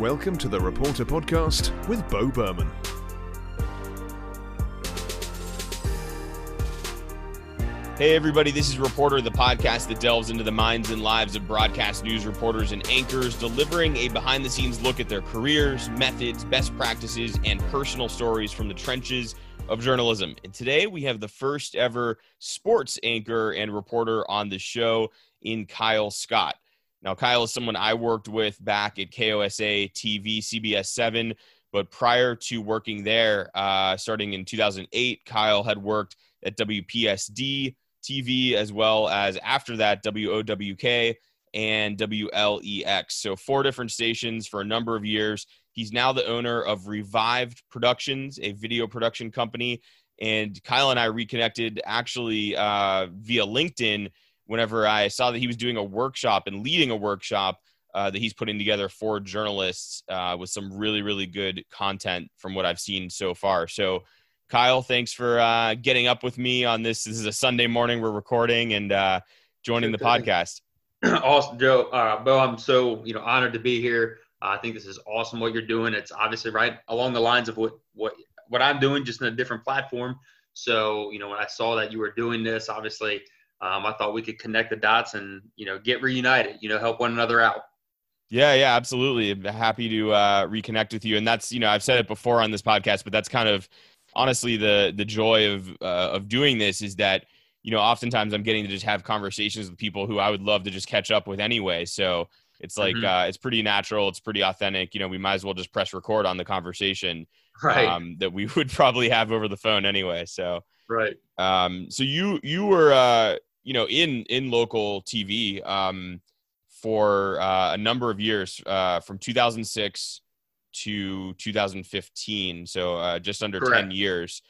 Welcome to the Reporter Podcast with Bo Berman. Hey, everybody, this is Reporter, the podcast that delves into the minds and lives of broadcast news reporters and anchors, delivering a behind the scenes look at their careers, methods, best practices, and personal stories from the trenches of journalism. And today we have the first ever sports anchor and reporter on the show in Kyle Scott. Now, Kyle is someone I worked with back at KOSA TV, CBS 7. But prior to working there, uh, starting in 2008, Kyle had worked at WPSD TV as well as after that, WOWK and WLEX. So, four different stations for a number of years. He's now the owner of Revived Productions, a video production company. And Kyle and I reconnected actually uh, via LinkedIn whenever I saw that he was doing a workshop and leading a workshop uh, that he's putting together for journalists uh, with some really, really good content from what I've seen so far. So, Kyle, thanks for uh, getting up with me on this. This is a Sunday morning we're recording and uh, joining the podcast. Awesome, Joe. Uh, Bo, I'm so you know honored to be here. I think this is awesome what you're doing. It's obviously right along the lines of what what what I'm doing, just in a different platform. So you know when I saw that you were doing this, obviously um, I thought we could connect the dots and you know get reunited. You know, help one another out. Yeah, yeah, absolutely. I'm happy to uh, reconnect with you, and that's you know I've said it before on this podcast, but that's kind of honestly the the joy of uh, of doing this is that you know oftentimes I'm getting to just have conversations with people who I would love to just catch up with anyway. So it's like mm-hmm. uh, it's pretty natural, it's pretty authentic. You know, we might as well just press record on the conversation right. um, that we would probably have over the phone anyway. So right. Um, so you you were uh, you know, in in local TV um, for uh, a number of years, uh, from 2006 to 2015, so uh, just under Correct. 10 years.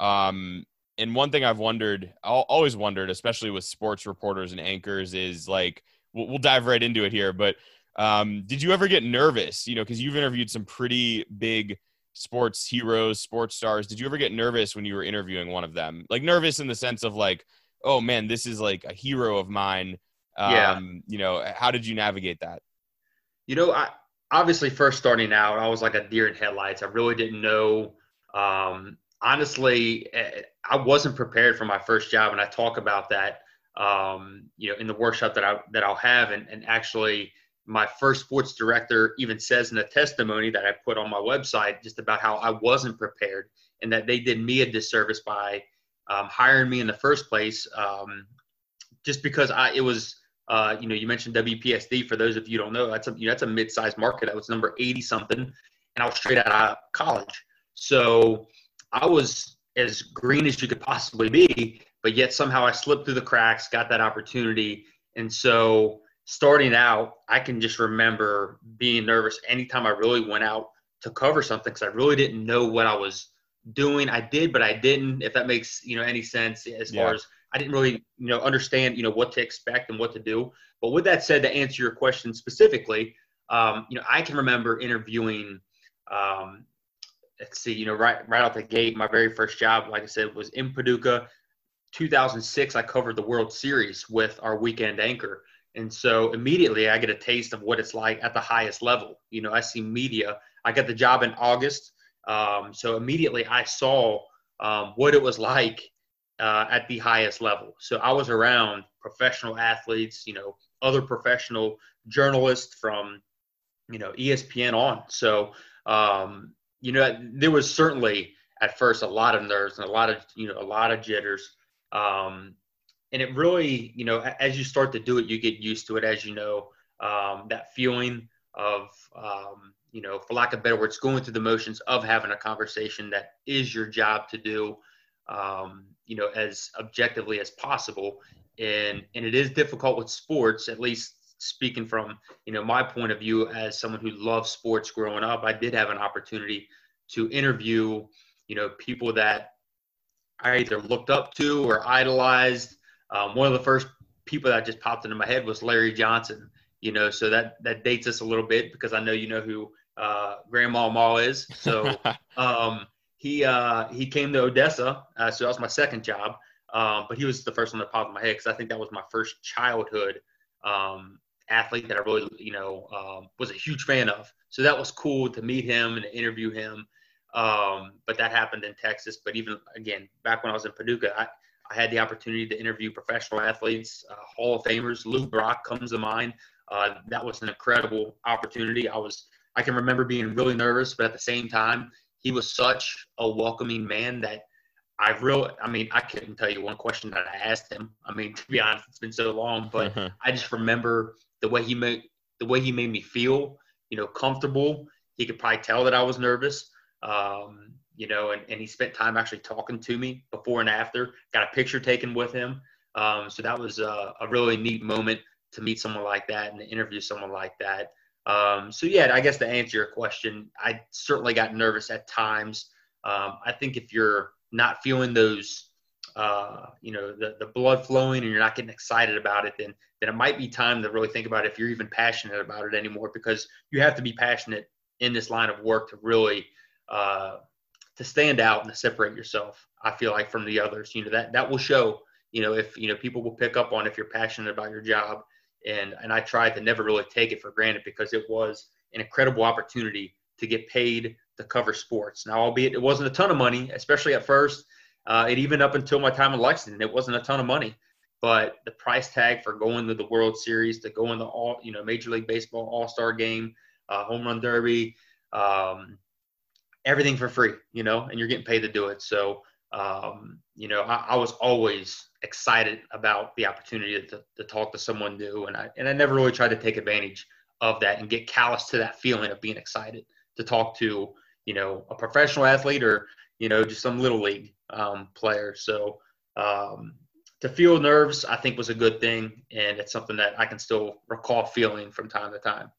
Um, and one thing I've wondered, I'll, always wondered, especially with sports reporters and anchors, is like we'll, we'll dive right into it here. But um, did you ever get nervous? You know, because you've interviewed some pretty big sports heroes, sports stars. Did you ever get nervous when you were interviewing one of them? Like nervous in the sense of like, oh man, this is like a hero of mine. Um, yeah. You know, how did you navigate that? You know, I obviously first starting out, I was like a deer in headlights. I really didn't know. Um, honestly, eh, I wasn't prepared for my first job, and I talk about that. Um, you know, in the workshop that I that I'll have, and, and actually, my first sports director even says in a testimony that I put on my website just about how I wasn't prepared and that they did me a disservice by um, hiring me in the first place, um, just because I it was uh, you know you mentioned WPSD for those of you don't know that's a you know, that's a mid-sized market. I was number 80 something, and I was straight out of college, so I was as green as you could possibly be, but yet somehow I slipped through the cracks, got that opportunity, and so starting out, I can just remember being nervous anytime I really went out to cover something because I really didn't know what I was doing. I did, but I didn't. If that makes you know any sense, as yeah. far as I didn't really you know understand you know what to expect and what to do. But with that said, to answer your question specifically, um, you know I can remember interviewing. Um, let's see, you know, right right out the gate, my very first job, like I said, was in Paducah. 2006, I covered the World Series with our weekend anchor. And so immediately I get a taste of what it's like at the highest level. You know, I see media. I got the job in August. Um, so immediately I saw um, what it was like uh, at the highest level. So I was around professional athletes, you know, other professional journalists from, you know, ESPN on. So, um, you know, there was certainly at first a lot of nerves and a lot of, you know, a lot of jitters. Um, and it really, you know, as you start to do it, you get used to it, as you know, um, that feeling of, um, you know, for lack of better words, going through the motions of having a conversation that is your job to do, um, you know, as objectively as possible. And and it is difficult with sports, at least speaking from you know my point of view as someone who loves sports growing up. I did have an opportunity to interview, you know, people that I either looked up to or idolized. Um, one of the first people that just popped into my head was Larry Johnson you know, so that that dates us a little bit because I know you know who uh, Grandmama is. So um, he uh, he came to Odessa, uh, so that was my second job. Um, but he was the first one that popped in my head because I think that was my first childhood um, athlete that I really, you know, um, was a huge fan of. So that was cool to meet him and to interview him. Um, but that happened in Texas. But even again, back when I was in Paducah, I, I had the opportunity to interview professional athletes, uh, Hall of Famers. Lou Brock comes to mind. Uh, that was an incredible opportunity. I was, I can remember being really nervous, but at the same time, he was such a welcoming man that I really, I mean, I couldn't tell you one question that I asked him. I mean, to be honest, it's been so long, but uh-huh. I just remember the way he made the way he made me feel, you know, comfortable. He could probably tell that I was nervous, um, you know, and, and he spent time actually talking to me before and after. Got a picture taken with him, um, so that was a, a, really neat moment to meet someone like that and to interview someone like that. Um, so yeah, I guess to answer your question, I certainly got nervous at times. Um, I think if you're not feeling those, uh, you know, the, the blood flowing and you're not getting excited about it, then then it might be time to really think about if you're even passionate about it anymore because you have to be passionate in this line of work to really uh, to stand out and to separate yourself. I feel like from the others, you know, that that will show. You know, if you know people will pick up on if you're passionate about your job, and and I tried to never really take it for granted because it was an incredible opportunity to get paid to cover sports. Now, albeit it wasn't a ton of money, especially at first, uh, it even up until my time in Lexington, it wasn't a ton of money. But the price tag for going to the World Series, to go in the all, you know, Major League Baseball All Star Game, uh, Home Run Derby, um, everything for free, you know, and you're getting paid to do it. So, um, you know, I, I, was always excited about the opportunity to, to talk to someone new, and I and I never really tried to take advantage of that and get callous to that feeling of being excited to talk to you know a professional athlete or you know just some little league um, player. So um, to feel nerves, I think was a good thing, and it's something that I can still recall feeling from time to time.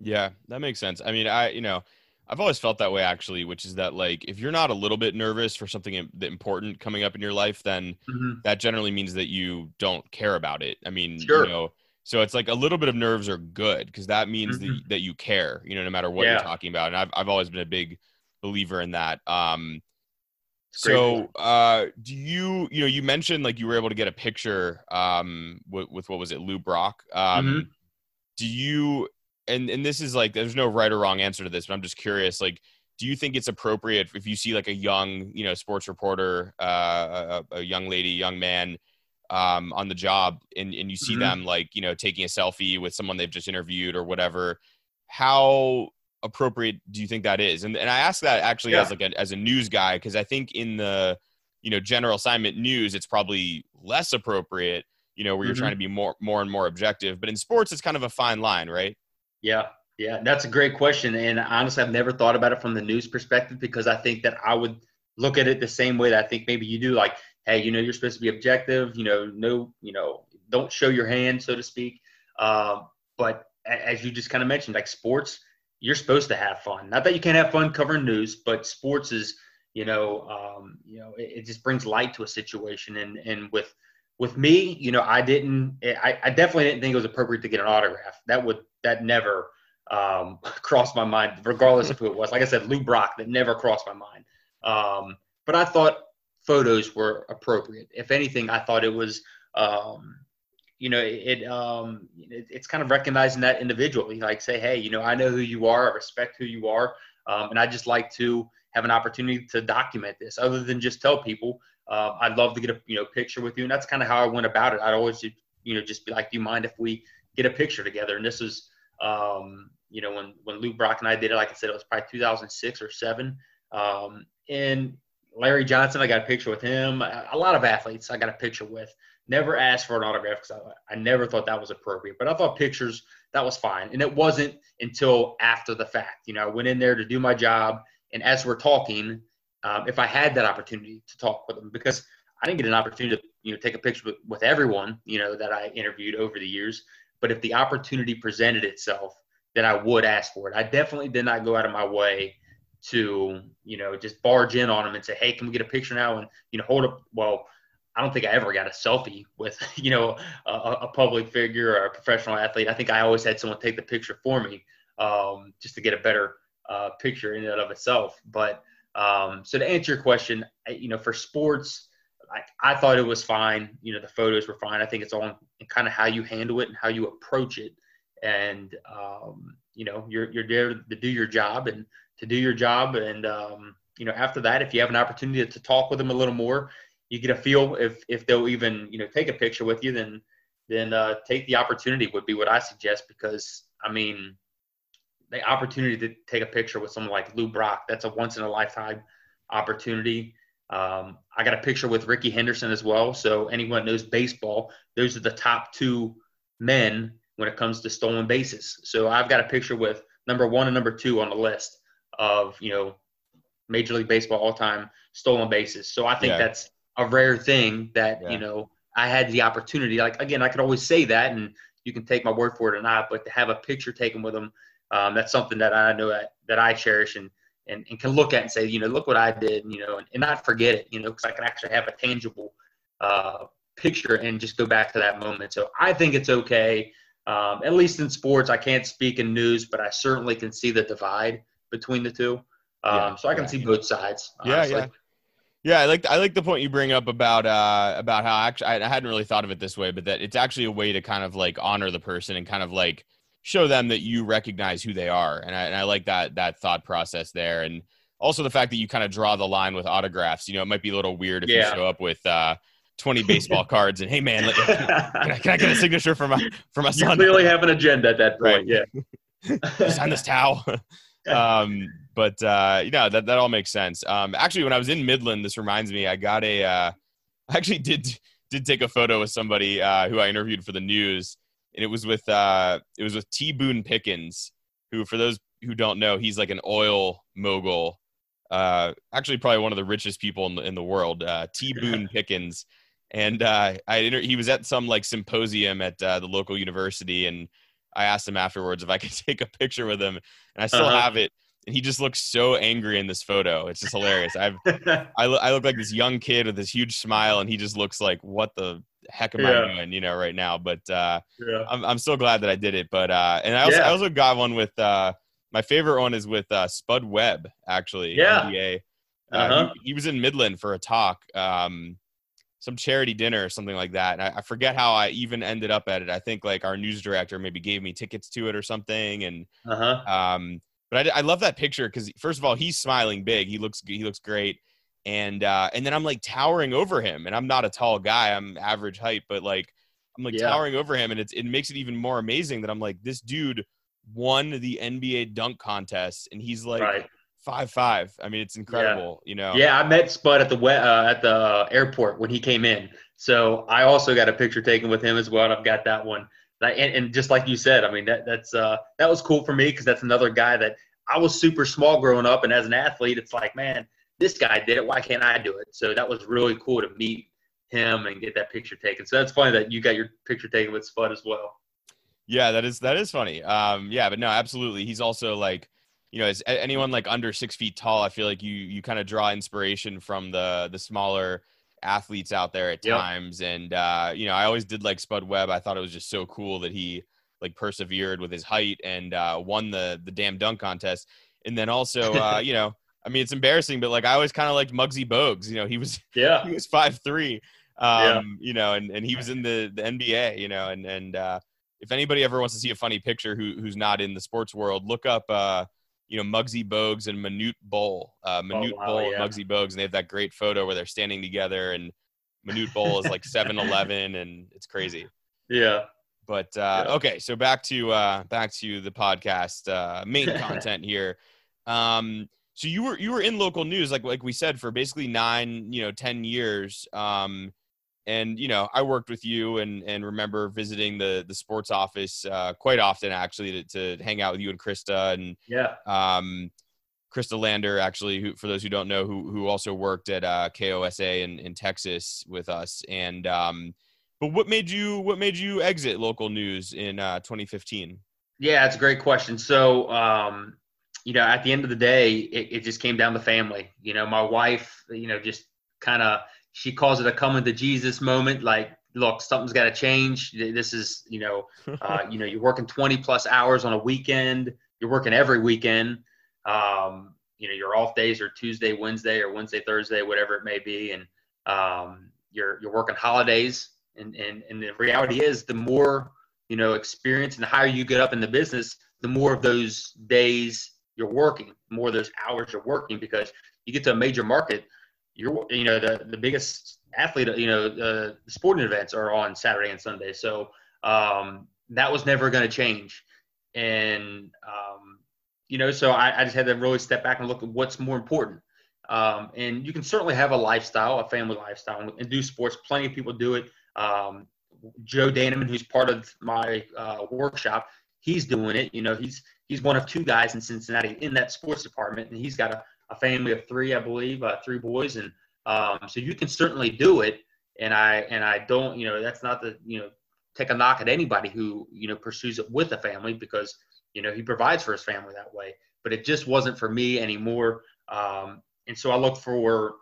Yeah, that makes sense. I mean, I you know. I've always felt that way actually, which is that like if you're not a little bit nervous for something important coming up in your life, then mm-hmm. that generally means that you don't care about it. I mean, sure. you know, so it's like a little bit of nerves are good because that means mm-hmm. that, that you care, you know, no matter what yeah. you're talking about. And I've, I've always been a big believer in that. Um, so, uh, do you, you know, you mentioned like you were able to get a picture, um, with, with what was it, Lou Brock? Um, mm-hmm. do you, and, and this is like, there's no right or wrong answer to this, but I'm just curious, like, do you think it's appropriate if you see like a young, you know, sports reporter, uh, a, a young lady, young man, um, on the job and, and you see mm-hmm. them like you know taking a selfie with someone they've just interviewed or whatever how appropriate do you think that is and, and i ask that actually yeah. as like a, as a news guy because i think in the you know general assignment news it's probably less appropriate you know where you're mm-hmm. trying to be more more and more objective but in sports it's kind of a fine line right yeah yeah that's a great question and honestly i've never thought about it from the news perspective because i think that i would look at it the same way that i think maybe you do like hey, you know, you're supposed to be objective, you know, no, you know, don't show your hand, so to speak. Uh, but as you just kind of mentioned, like sports, you're supposed to have fun. Not that you can't have fun covering news, but sports is, you know, um, you know, it, it, just brings light to a situation. And and with with me, you know, I didn't, I, I definitely didn't think it was appropriate to get an autograph. That would that never um, crossed my mind, regardless of who it was. Like I said, Lou Brock, that never crossed my mind. Um, but I thought photos were appropriate. If anything, I thought it was, um, you know, it, um, it, it's kind of recognizing that individually, like say, hey, you know, I know who you are, I respect who you are, um, and I just like to have an opportunity to document this, other than just tell people. Uh, I'd love to get a you know picture with you, and that's kind of how I went about it. I'd always you know just be like, do you mind if we get a picture together? And this is, um, you know, when when Lou Brock and I did it, like I said, it was probably 2006 or seven. Um, and Larry Johnson, I got a picture with him. A lot of athletes I got a picture with. Never asked for an autograph because I, I never thought that was appropriate. But I thought pictures, that was fine. And it wasn't until after the fact. You know, I went in there to do my job. And as we're talking, um, if I had that opportunity to talk with them, because I didn't get an opportunity to, you know, take a picture with, with everyone, you know, that I interviewed over the years. But if the opportunity presented itself, then I would ask for it. I definitely did not go out of my way to you know just barge in on them and say, hey, can we get a picture now? And you know hold up. Well, I don't think I ever got a selfie with you know a, a public figure or a professional athlete. I think I always had someone take the picture for me um, just to get a better uh, picture in and of itself. But um, so to answer your question, you know, for sports, I, I thought it was fine. You know, the photos were fine. I think it's all kind of how you handle it and how you approach it. and um, you know you're you're there to do your job and to do your job and um, you know after that if you have an opportunity to talk with them a little more you get a feel if if they'll even you know take a picture with you then then uh, take the opportunity would be what I suggest because I mean the opportunity to take a picture with someone like Lou Brock that's a once in a lifetime opportunity. Um, I got a picture with Rickey Henderson as well. So anyone knows baseball, those are the top two men when it comes to stolen bases. So I've got a picture with number one and number two on the list of you know Major League Baseball all time stolen bases. So I think yeah. that's a rare thing that yeah. you know I had the opportunity. Like again, I could always say that, and you can take my word for it or not. But to have a picture taken with them, um, that's something that I know that, that I cherish and, and and can look at and say, you know, look what I did, you know, and, and not forget it, you know, because I can actually have a tangible uh, picture and just go back to that moment. So I think it's okay. Um, at least in sports, I can't speak in news, but I certainly can see the divide between the two. Um, yeah, so I can yeah. see both sides. Honestly. Yeah, yeah. Yeah, I like I like the point you bring up about uh about how actually I, I hadn't really thought of it this way, but that it's actually a way to kind of like honor the person and kind of like show them that you recognize who they are, and I, and I like that that thought process there, and also the fact that you kind of draw the line with autographs. You know, it might be a little weird if yeah. you show up with uh 20 baseball cards and hey man can, I, can I get a signature for my for my son you clearly have an agenda at that point right. yeah sign this towel um but uh, you know that that all makes sense. Um, actually, when I was in Midland, this reminds me, I got a, uh, I actually did did take a photo with somebody uh, who I interviewed for the news, and it was with uh, it was with T. Boone Pickens, who, for those who don't know, he's like an oil mogul. Uh, actually, probably one of the richest people in the, in the world. Uh, T. Boone Pickens, and uh, I inter- he was at some like symposium at uh, the local university, and I asked him afterwards if I could take a picture with him, and I still uh-huh. have it and he just looks so angry in this photo. It's just hilarious. I've I, look, I look like this young kid with this huge smile, and he just looks like what the heck am yeah. I doing, you know, right now? But uh, yeah. I'm I'm so glad that I did it. But uh, and I also yeah. I also got one with uh, my favorite one is with uh, Spud Webb actually. Yeah. NBA. Uh, uh-huh. he, he, was in Midland for a talk, um, some charity dinner or something like that. And I, I forget how I even ended up at it. I think like our news director maybe gave me tickets to it or something, and uh-huh. um but I, I love that picture because first of all, he's smiling big. He looks he looks great, and uh, and then I'm like towering over him, and I'm not a tall guy. I'm average height, but like I'm like yeah. towering over him, and it's it makes it even more amazing that I'm like this dude won the NBA dunk contest, and he's like. Right. Five five. I mean, it's incredible. Yeah. You know. Yeah, I met Spud at the uh, at the airport when he came in. So I also got a picture taken with him as well. I've got that one and, and just like you said, I mean that that's uh, that was cool for me because that's another guy that I was super small growing up, and as an athlete, it's like, man, this guy did it. Why can't I do it? So that was really cool to meet him and get that picture taken. So that's funny that you got your picture taken with Spud as well. Yeah, that is that is funny. Um, yeah, but no, absolutely. He's also like, you know, as anyone like under six feet tall, I feel like you you kind of draw inspiration from the the smaller athletes out there at yep. times. And uh, you know, I always did like Spud Webb. I thought it was just so cool that he like persevered with his height and uh, won the the damn dunk contest. And then also, uh, you know, I mean, it's embarrassing, but like I always kind of liked Muggsy Bogues. You know, he was yeah he was five three. Um, yeah. you know, and, and he was in the, the NBA, you know, and, and, uh, if anybody ever wants to see a funny picture who, who's not in the sports world, look up, uh, you know, Muggsy Bogues and Manute Bol, uh, Manute oh, wow, Bol yeah. and Muggsy Bogues, and they have that great photo where they're standing together, and Manute Bol is like seven eleven, and it's crazy. Yeah. But uh, yeah. okay, so back to uh, back to the podcast uh, main content here. Um, so you were you were in local news, like like we said, for basically nine, you know, ten years. Um, and you know, I worked with you and and remember visiting the the sports office uh, quite often, actually, to, to hang out with you and Krista and yeah. Um, Krista Lander, actually, who for those who don't know, who who also worked at uh, KOSA in, in Texas with us. And um, but what made you what made you exit local news in uh, 2015? Yeah, it's a great question. So um, you know, at the end of the day, it, it just came down to family. You know, my wife, you know, just kind of she calls it a coming to Jesus moment. Like, look, something's got to change. This is, you know, uh, you know, you're working 20 plus hours on a weekend. You're working every weekend. Um, you know, your off days are Tuesday, Wednesday, or Wednesday, Thursday, whatever it may be, and um, you're you're working holidays. And, and and the reality is, the more you know, experience and the higher you get up in the business, the more of those days you're working, more those hours you're working because you get to a major market, you're, you know, the, the biggest athlete, you know, the, the sporting events are on Saturday and Sunday. So um, that was never going to change. And, um, you know, so I, I, just had to really step back and look at what's more important. Um, and you can certainly have a lifestyle, a family lifestyle, and do sports. Plenty of people do it. Um, Joe Danneman, who's part of my uh, workshop, he's doing it. You know, he's he's one of two guys in Cincinnati in that sports department, and he's got a, a family of three, I believe, uh, three boys, and um, so you can certainly do it. And I and I don't, you know, that's not the you know take a knock at anybody who you know pursues it with a family because you know he provides for his family that way. But it just wasn't for me anymore. Um, and so I look for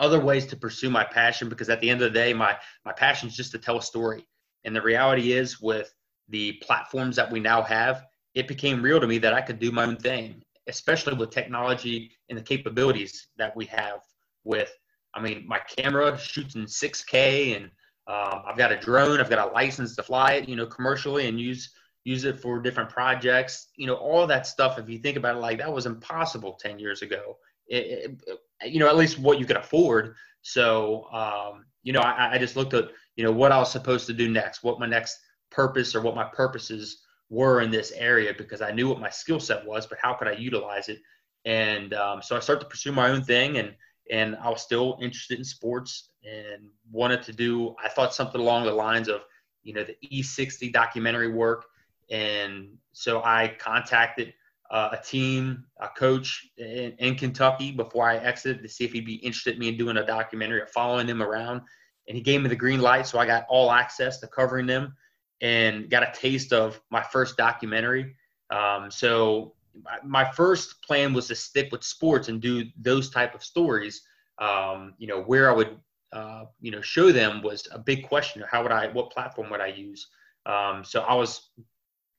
other ways to pursue my passion because at the end of the day, my my passion is just to tell a story. And the reality is, with the platforms that we now have, it became real to me that I could do my own thing, especially with technology and the capabilities that we have. With, I mean, my camera shoots in 6K, and um, I've got a drone. I've got a license to fly it, you know, commercially and use use it for different projects. You know, all that stuff. If you think about it, like that was impossible 10 years ago it, it, you know, at least what you could afford. So, um, you know, I, I just looked at, you know, what I was supposed to do next, what my next purpose or what my purposes were in this area because I knew what my skill set was, but how could I utilize it? And um, so I started to pursue my own thing, and and I was still interested in sports and wanted to do. I thought something along the lines of, you know, the E60 documentary work, and so I contacted uh, a team, a coach in, in, Kentucky before I exited to see if he'd be interested in me in doing a documentary or following them around. And he gave me the green light, so I got all access to covering them and got a taste of my first documentary. Um, so my first plan was to stick with sports and do those type of stories. Um, you know, where I would, uh, you know, show them was a big question. How would I, what platform would I use? Um, so I was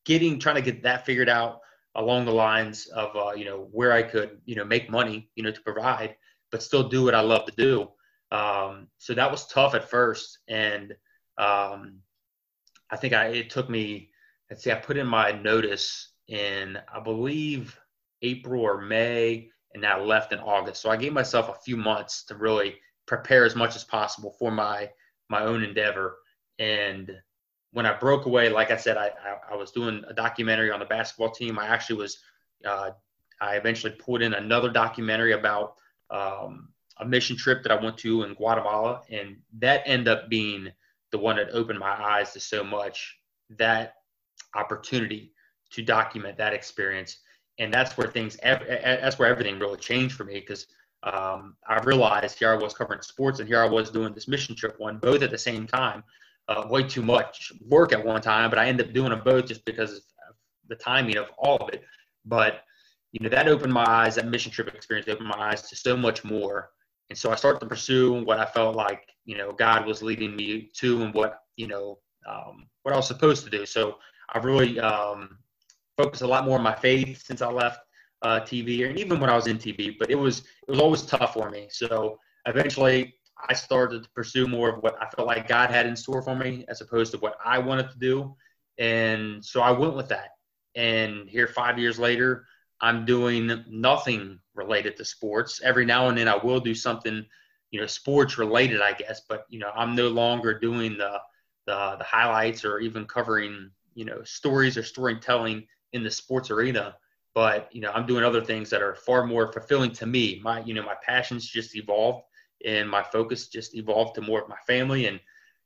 getting, trying to get that figured out along the lines of uh, you know where I could you know make money you know to provide, but still do what I love to do. Um, so that was tough at first, and um, I think I it took me. Let's see, I put in my notice in I believe April or May, and I left in August. So I gave myself a few months to really prepare as much as possible for my my own endeavor. And when I broke away, like I said, I, I, I, was doing a documentary on the basketball team. I actually was, uh, I eventually put in another documentary about um, a mission trip that I went to in Guatemala. And that ended up being the one that opened my eyes to so much that opportunity to document that experience. And that's where things, that's where everything really changed for me because um, I realized here I was covering sports and here I was doing this mission trip one, both at the same time uh, way too much work at one time, but I ended up doing them both just because of the timing of all of it. But you know that opened my eyes. That mission trip experience opened my eyes to so much more. And so I started to pursue what I felt like you know God was leading me to, and what you know um, what I was supposed to do. So I've really um, focused a lot more on my faith since I left uh, TV, and even when I was in TV. But it was it was always tough for me. So eventually I started to pursue more of what I felt like God had in store for me as opposed to what I wanted to do. And so I went with that. And here, five years later, I'm doing nothing related to sports. Every now and then I will do something, you know, sports related, I guess, but, you know, I'm no longer doing the, the, the highlights or even covering, you know, stories or storytelling in the sports arena. But, you know, I'm doing other things that are far more fulfilling to me. My, you know, my passions just evolved and my focus just evolved to more of my family and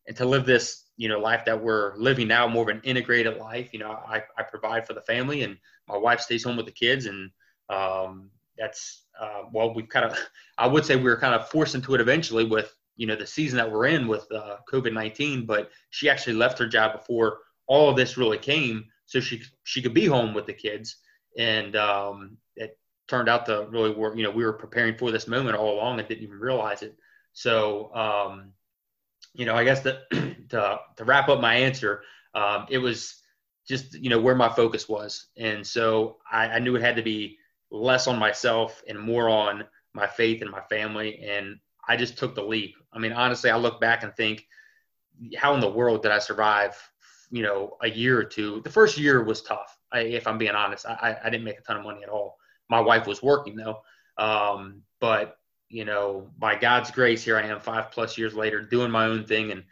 and to live this you know life that we're living now more of an integrated life you know i, I provide for the family and my wife stays home with the kids and um, that's uh, well we've kind of i would say we were kind of forced into it eventually with you know the season that we're in with uh, covid-19 but she actually left her job before all of this really came so she she could be home with the kids and um, it turned out to really work. You know, we were preparing for this moment all along and didn't even realize it. So, um, you know, I guess that to, to wrap up my answer, um, it was just, you know, where my focus was. And so I, I knew it had to be less on myself and more on my faith and my family. And I just took the leap. I mean, honestly, I look back and think, how in the world did I survive, you know, a year or two, the first year was tough. I, if I'm being honest, I, I didn't make a ton of money at all. My wife was working though. Um, but you know, by God's grace, here I am five plus years later doing my own thing and,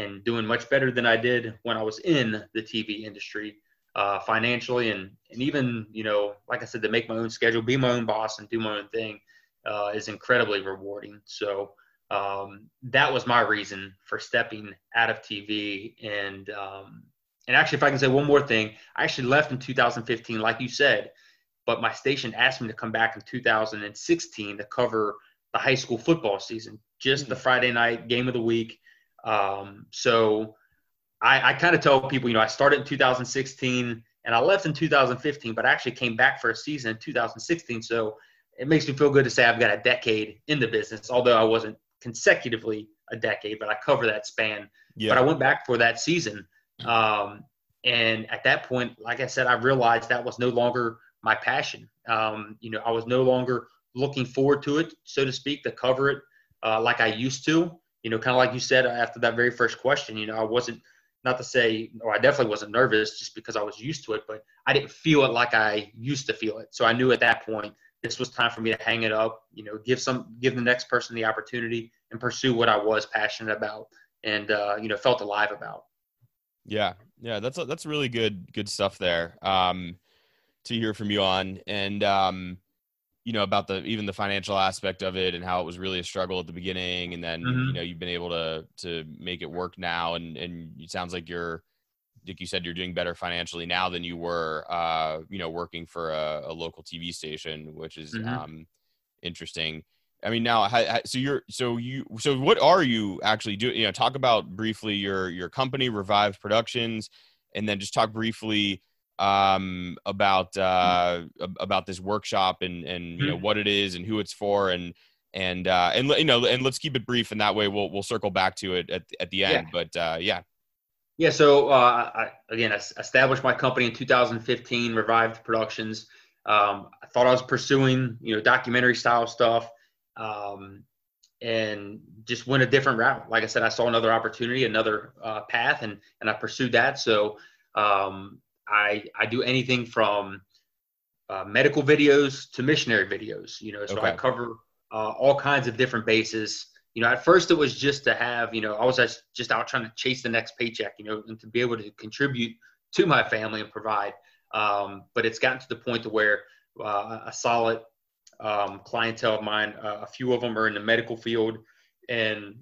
and doing much better than I did when I was in the TV industry uh, financially and, and even, you know, like I said, to make my own schedule, be my own boss and do my own thing uh, is incredibly rewarding. So um, that was my reason for stepping out of TV. And, um, and actually, if I can say one more thing, I actually left in 2015, like you said, but my station asked me to come back in 2016 to cover the high school football season, just the hmm. Friday night game of the week. Um, so I, I kind of tell people, you know, I started in 2016 and I left in 2015, but I actually came back for a season in 2016. So it makes me feel good to say I've got a decade in the business, although I wasn't consecutively a decade, but I cover that span. Yeah. But I went back for that season. Um, and at that point, like I said, I realized that was no longer my passion. Um, you know, I was no longer looking forward to it, so to speak, to cover it uh, like I used to. You know, kind of like you said after that very first question. You know, I wasn't not to say, or I definitely wasn't nervous just because I was used to it, but I didn't feel it like I used to feel it. So I knew at that point this was time for me to hang it up. You know, give some, give the next person the opportunity and pursue what I was passionate about and uh, you know felt alive about. Yeah, yeah, that's that's really good good stuff there um, to hear from you on, and um, you know about the even the financial aspect of it and how it was really a struggle at the beginning and then mm-hmm. you know you've been able to to make it work now and and it sounds like you're like you said you're doing better financially now than you were uh you know working for a, a local tv station which is mm-hmm. um interesting i mean now so you're so you so what are you actually doing you know talk about briefly your your company revived productions and then just talk briefly um, about uh, about this workshop and and you know mm-hmm. what it is and who it's for and and uh, and you know and let's keep it brief and that way we'll we'll circle back to it at at the end. Yeah. But uh, yeah. Yeah. So uh, I, again, I established my company in 2015, Revived Productions. Um, I thought I was pursuing you know documentary style stuff. Um, and just went a different route. Like I said, I saw another opportunity, another uh, path, and and I pursued that. So um, I I do anything from uh, medical videos to missionary videos. You know, so okay. I cover uh, all kinds of different bases. You know, at first it was just to have, you know, I was just out trying to chase the next paycheck, you know, and to be able to contribute to my family and provide. Um, but it's gotten to the point to where uh, a solid um, clientele of mine, uh, a few of them are in the medical field, and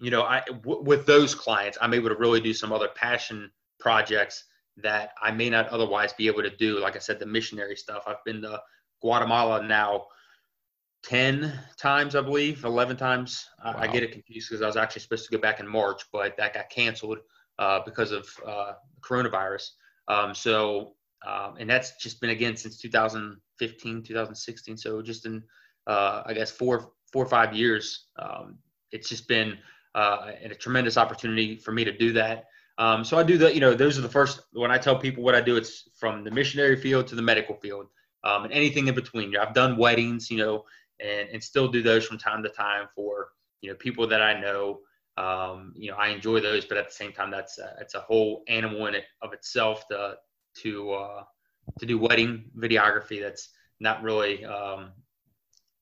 you know, I w- with those clients, I'm able to really do some other passion projects that I may not otherwise be able to do. Like I said, the missionary stuff. I've been to Guatemala now 10 times, I believe, 11 times. Wow. I, I, get it confused because I was actually supposed to go back in March, but that got canceled uh, because of uh, coronavirus. Um, so, um, and that's just been again since 2015, 2016. So just in, uh, I guess, four, four or five years, um, it's just been uh, a tremendous opportunity for me to do that. Um, so I do the, you know, those are the first, when I tell people what I do, it's from the missionary field to the medical field um, and anything in between. I've done weddings, you know, and, and still do those from time to time for, you know, people that I know. Um, you know, I enjoy those, but at the same time, that's a, it's a whole animal in it of itself to, to, uh, to do wedding videography. That's not really, um,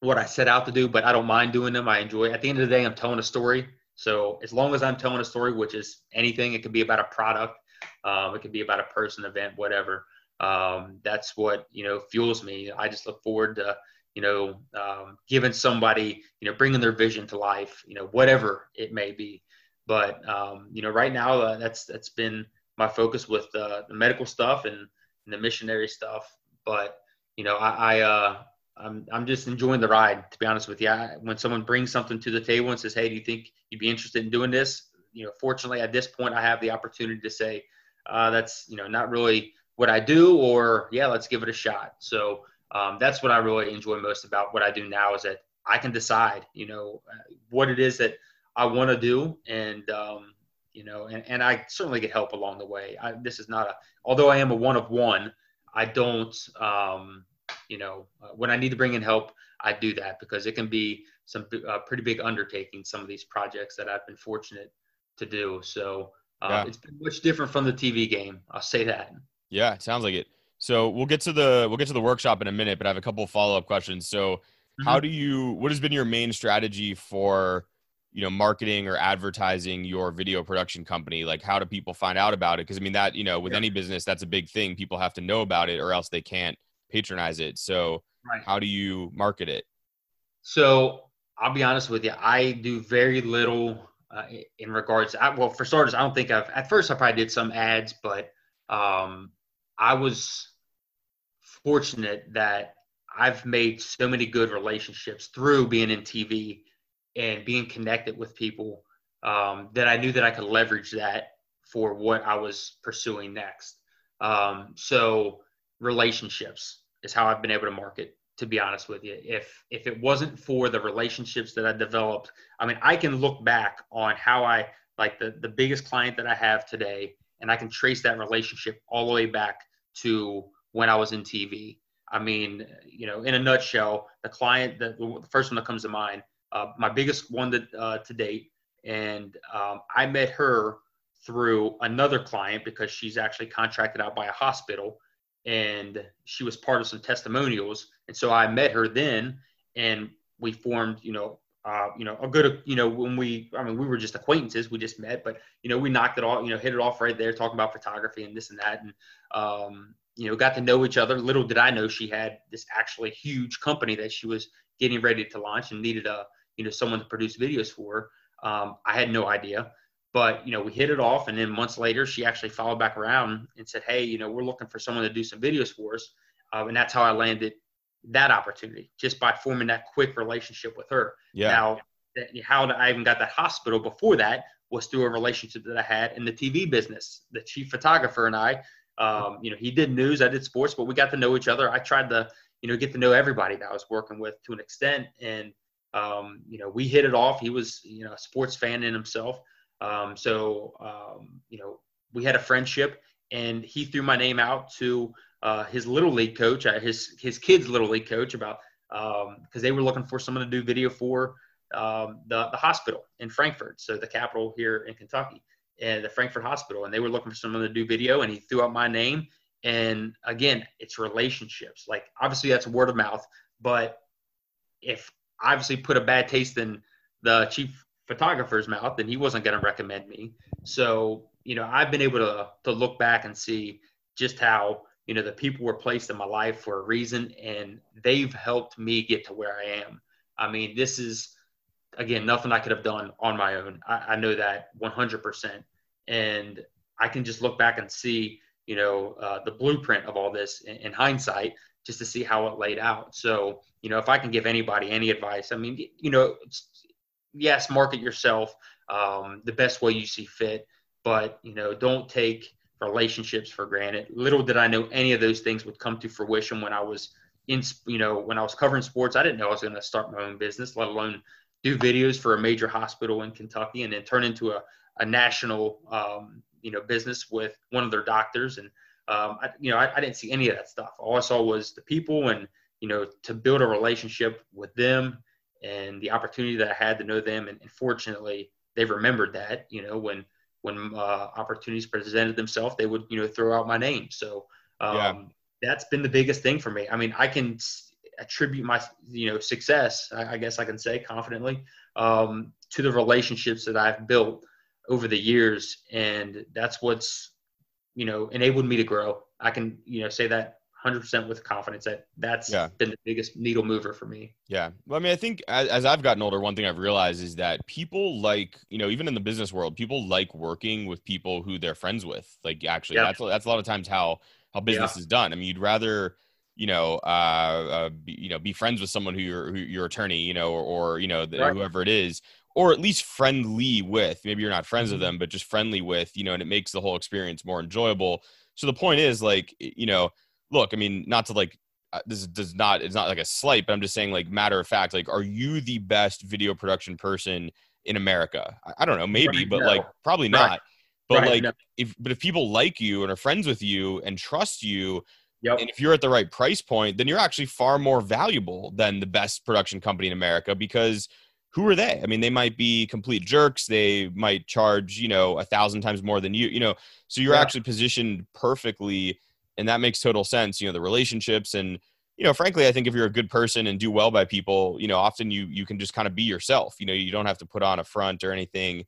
what I set out to do, but I don't mind doing them. I enjoy. At the end of the day, I'm telling a story so as long as I'm telling a story, which is anything, it could be about a product, um, it could be about a person, event, whatever. Um, that's what you know fuels me. I just look forward to you know um, giving somebody you know bringing their vision to life, you know whatever it may be. But um, you know right now uh, that's that's been my focus with uh, the medical stuff and, and, the missionary stuff. But you know I, I uh, I'm I'm just enjoying the ride. To be honest with you, I, when someone brings something to the table and says, "Hey, do you think you'd be interested in doing this?" You know, fortunately, at this point, I have the opportunity to say, uh, "That's you know not really what I do," or "Yeah, let's give it a shot." So um, that's what I really enjoy most about what I do now is that I can decide, you know, what it is that I want to do, and um, you know, and, and I certainly get help along the way. I, this is not a, although I am a one of one, I don't. Um, you know, uh, when I need to bring in help, I do that because it can be some uh, pretty big undertaking. Some of these projects that I've been fortunate to do. So Uh, Yeah. It's been much different from the TV game. I'll say that. Yeah, it sounds like it. So we'll get to the we'll get to the workshop in a minute, but I have a couple follow up questions. So, how do you? What has been your main strategy for, you know, marketing or advertising your video production company? Like, how do people find out about it? Because I mean, that you know, with Yeah. any business, that's a big thing. People have to know about it, or else they can't patronize it. So, Right. how do you market it? So I'll be honest with you. I do very little uh, in regards. I, well, for starters, I don't think I've. At first, I probably did some ads, but um, I was fortunate that I've made so many good relationships through being in TV and being connected with people um, that I knew that I could leverage that for what I was pursuing next. Um, so relationships is how I've been able to market. To be honest with you, if if it wasn't for the relationships that I developed, I mean, I can look back on how I like the the biggest client that I have today, and I can trace that relationship all the way back to when I was in TV. I mean, you know, in a nutshell, the client, the, the first one that comes to mind, uh, my biggest one that, uh, to date, and um, I met her through another client because she's actually contracted out by a hospital, and she was part of some testimonials, and so I met her then, and we formed, you know, uh, you know, a good, you know, when we, I mean, we were just acquaintances, we just met, but you know, we knocked it all, you know, hit it off right there, talking about photography and this and that, and um, you know, got to know each other. Little did I know she had this actually huge company that she was getting ready to launch and needed a, you know, someone to produce videos for. Um, I had no idea, but you know, we hit it off, and then months later, she actually followed back around and said, "Hey, you know, we're looking for someone to do some videos for us," uh, and that's how I landed that opportunity just by forming that quick relationship with her. Yeah. Now, that, how I even got that hospital before that was through a relationship that I had in the TV business. The chief photographer and I, um, you know, he did news, I did sports, but we got to know each other. I tried to, you know, get to know everybody that I was working with to an extent, and um, you know, we hit it off. He was, you know, a sports fan in himself, um, so um, you know, we had a friendship, and he threw my name out to uh, his little league coach, uh, his his kids' little league coach, about because they were looking for someone to do video for um, the the hospital in Frankfort, so the capital here in Kentucky, and the Frankfort Hospital, and they were looking for someone to do video, and he threw out my name. And again, it's relationships. Like obviously that's word of mouth, but if obviously put a bad taste in the chief photographer's mouth, then he wasn't going to recommend me. So you know, I've been able to to look back and see just how you know the people were placed in my life for a reason, and they've helped me get to where I am. I mean, this is again nothing I could have done on my own. I, I know that 100%, and I can just look back and see you know uh, the blueprint of all this in, in hindsight, just to see how it laid out. So you know, if I can give anybody any advice, I mean, you know, yes, market yourself um, the best way you see fit, but you know, don't take relationships for granted. Little did I know any of those things would come to fruition when I was in, you know, when I was covering sports. I didn't know I was going to start my own business, let alone do videos for a major hospital in Kentucky and then turn into a, a national, um, you know, business with one of their doctors. And, um, I, you know, I, I didn't see any of that stuff. All I saw was the people and, you know, to build a relationship with them and the opportunity that I had to know them. And, and fortunately, they remembered that, you know, when, when uh, opportunities presented themselves, they would, you know, throw out my name. So um, Yeah. that's been the biggest thing for me. I mean, I can attribute my, you know, success, I, I guess I can say confidently, um, to the relationships that I've built over the years. And that's what's, you know, enabled me to grow. I can, you know, say that 100% with confidence that that's Yeah. been the biggest needle mover for me. Yeah. Well, I mean, I think as, as I've gotten older, one thing I've realized is that people like, you know, even in the business world, people like working with people who they're friends with. Like, actually, Yeah. that's that's a lot of times how how business is done. I mean, you'd rather, you know, uh, uh be, you know, be friends with someone who your who your attorney, you know, or, or you know, the, Right. whoever it is, or at least friendly with. Maybe you're not friends with Mhm. them, but just friendly with, you know, and it makes the whole experience more enjoyable. So the point is, like, you know, look, I mean, not to like uh, this does not it's not like a slight but i'm just saying like matter of fact like are you the best video production person in america i, I don't know maybe Right, but no. like probably Right. not but Right, like no. if but if people like you and are friends with you and trust you Yep. and if you're at the right price point then you're actually far more valuable than the best production company in america because who are they? I mean, they might be complete jerks. They might charge, you know, a thousand times more than you, you know, so you're yeah. actually positioned perfectly. And that makes total sense, you know, the relationships and, you know, frankly, I think if you're a good person and do well by people, you know, often you you can just kind of be yourself. You know, you don't have to put on a front or anything.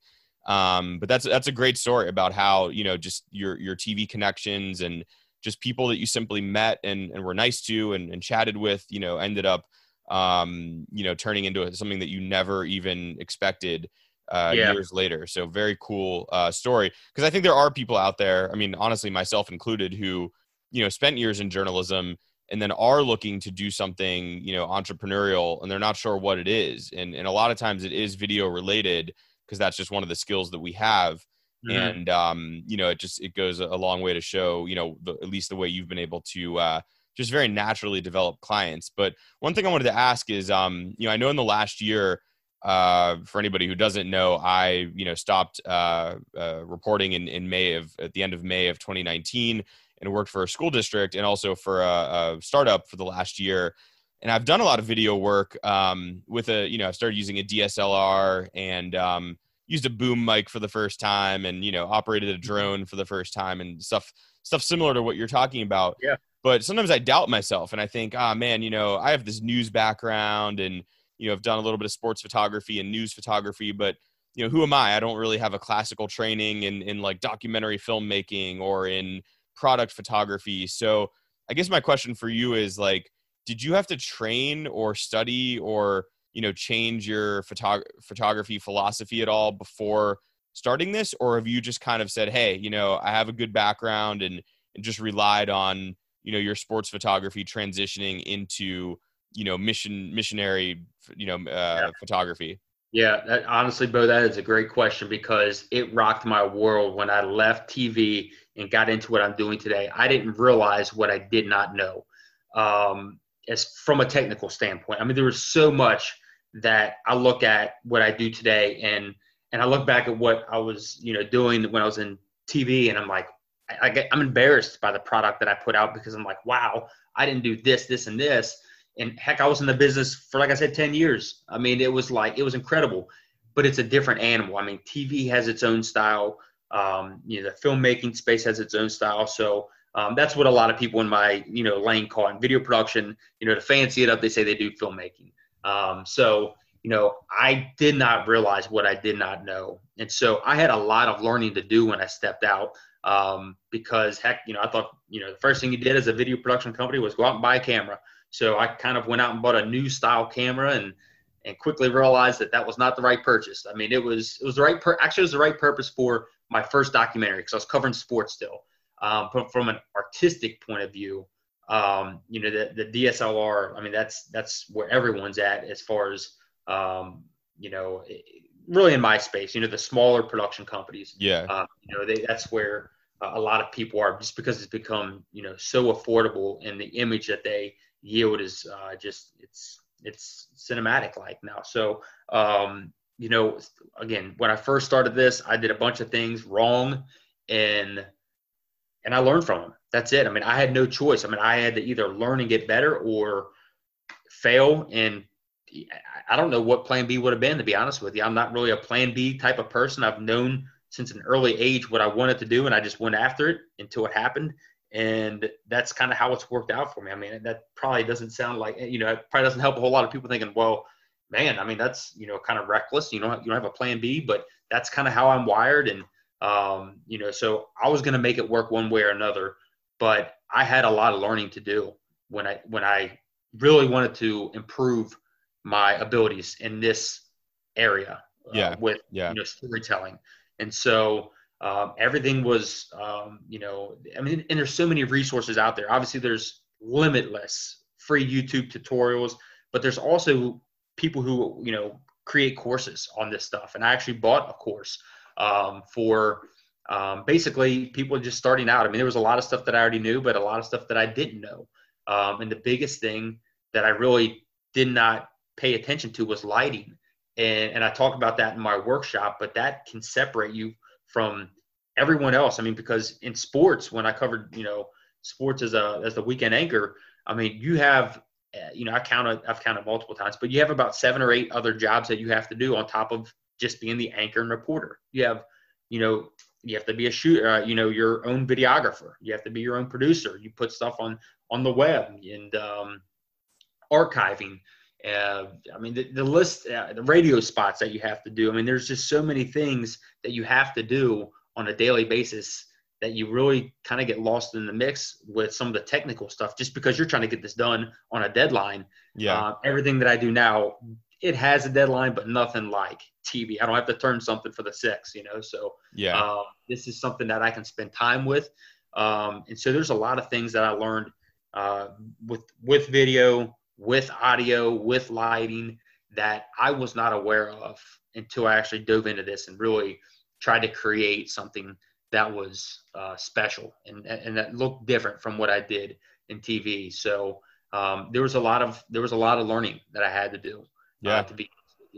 Um, but that's that's a great story about how you know just your your TV connections and just people that you simply met and, and were nice to and, and chatted with, you know, ended up um, you know turning into something that you never even expected uh, yeah. years later. So very cool uh, story because I think there are people out there. I mean, honestly, myself included, who you know spent years in journalism and then are looking to do something you know entrepreneurial and they're not sure what it is. And and a lot of times it is video related because that's just one of the skills that we have. Mm-hmm. and um you know it just it goes a long way to show you know the, at least the way you've been able to uh just very naturally develop clients. But one thing i wanted to ask is um you know i know in the last year uh, for anybody who doesn't know, I you know stopped uh, uh, reporting in, in May of at the end of May of 2019 and worked for a school district and also for a, a startup for the last year. And I've done a lot of video work um, with a, you know, I started using a DSLR and um, used a boom mic for the first time and, you know, operated a mm-hmm. drone for the first time and stuff, stuff similar to what you're talking about. Yeah. But sometimes I doubt myself and I think, ah, oh, man, you know, I have this news background and, you know, I've done a little bit of sports photography and news photography, but you know, who am I? I don't really have a classical training in, in like documentary filmmaking or in, product photography. So I guess my question for you is like, did you have to train or study or you know change your photog- photography philosophy at all before starting this, or have you just kind of said, hey, you know, I have a good background and, and just relied on you know your sports photography transitioning into you know mission missionary you know uh, yeah. photography? Yeah, that, honestly, Bo, that is a great question because it rocked my world when I left TV and got into what I'm doing today. I didn't realize what I did not know, um, as from a technical standpoint. I mean, there was so much that I look at what I do today, and and I look back at what I was, you know, doing when I was in TV, and I'm like, I, I get, I'm embarrassed by the product that I put out because I'm like, wow, I didn't do this, this, and this and heck, I was in the business for, like I said, 10 years. I mean, it was like, it was incredible, but it's a different animal. I mean, TV has its own style. Um, you know, the filmmaking space has its own style. So um, that's what a lot of people in my, you know, lane call in video production. You know, to fancy it up, they say they do filmmaking. Um, so, you know, I did not realize what I did not know. And so I had a lot of learning to do when I stepped out um, because heck, you know, I thought, you know, the first thing you did as a video production company was go out and buy a camera. So I kind of went out and bought a new style camera and and quickly realized that that was not the right purchase. I mean, it was it was the right per- actually it was the right purpose for my first documentary because I was covering sports still. Um, but from an artistic point of view, um, you know, the, the DSLR, I mean, that's that's where everyone's at as far as um, you know, really in my space. You know, the smaller production companies. Yeah. Uh, you know, they, that's where a lot of people are just because it's become you know so affordable and the image that they yield is uh, just it's it's cinematic like now. So um, you know, again, when I first started this, I did a bunch of things wrong, and and I learned from them. That's it. I mean, I had no choice. I mean, I had to either learn and get better or fail. And I don't know what Plan B would have been. To be honest with you, I'm not really a Plan B type of person. I've known since an early age what I wanted to do, and I just went after it until it happened and that's kind of how it's worked out for me. I mean, that probably doesn't sound like you know, it probably doesn't help a whole lot of people thinking, well, man, I mean, that's you know, kind of reckless. You know, you don't have a plan B, but that's kind of how I'm wired, and um, you know, so I was going to make it work one way or another, but I had a lot of learning to do when I when I really wanted to improve my abilities in this area uh, yeah. with yeah. you know storytelling, and so um, everything was, um, you know, I mean, and there's so many resources out there. Obviously, there's limitless free YouTube tutorials, but there's also people who, you know, create courses on this stuff. And I actually bought a course um, for um, basically people just starting out. I mean, there was a lot of stuff that I already knew, but a lot of stuff that I didn't know. Um, and the biggest thing that I really did not pay attention to was lighting. And, and I talk about that in my workshop, but that can separate you from everyone else. I mean, because in sports, when I covered, you know, sports as a as the weekend anchor, I mean, you have uh, you know, I counted, I've counted multiple times, but you have about seven or eight other jobs that you have to do on top of just being the anchor and reporter. You have, you know, you have to be a shooter, uh, you know, your own videographer. You have to be your own producer. You put stuff on on the web and um, archiving. Uh, I mean, the, the list, uh, the radio spots that you have to do. I mean, there's just so many things that you have to do on a daily basis that you really kind of get lost in the mix with some of the technical stuff just because you're trying to get this done on a deadline. Yeah. Uh, everything that I do now, it has a deadline, but nothing like TV. I don't have to turn something for the six, you know. So yeah, uh, this is something that I can spend time with. Um, and so there's a lot of things that I learned uh, with with video, with audio, with lighting that I was not aware of until I actually dove into this and really tried to create something that was uh, special and and that looked different from what I did in TV. So um, there was a lot of there was a lot of learning that I had to do. Uh, yeah. Uh, to be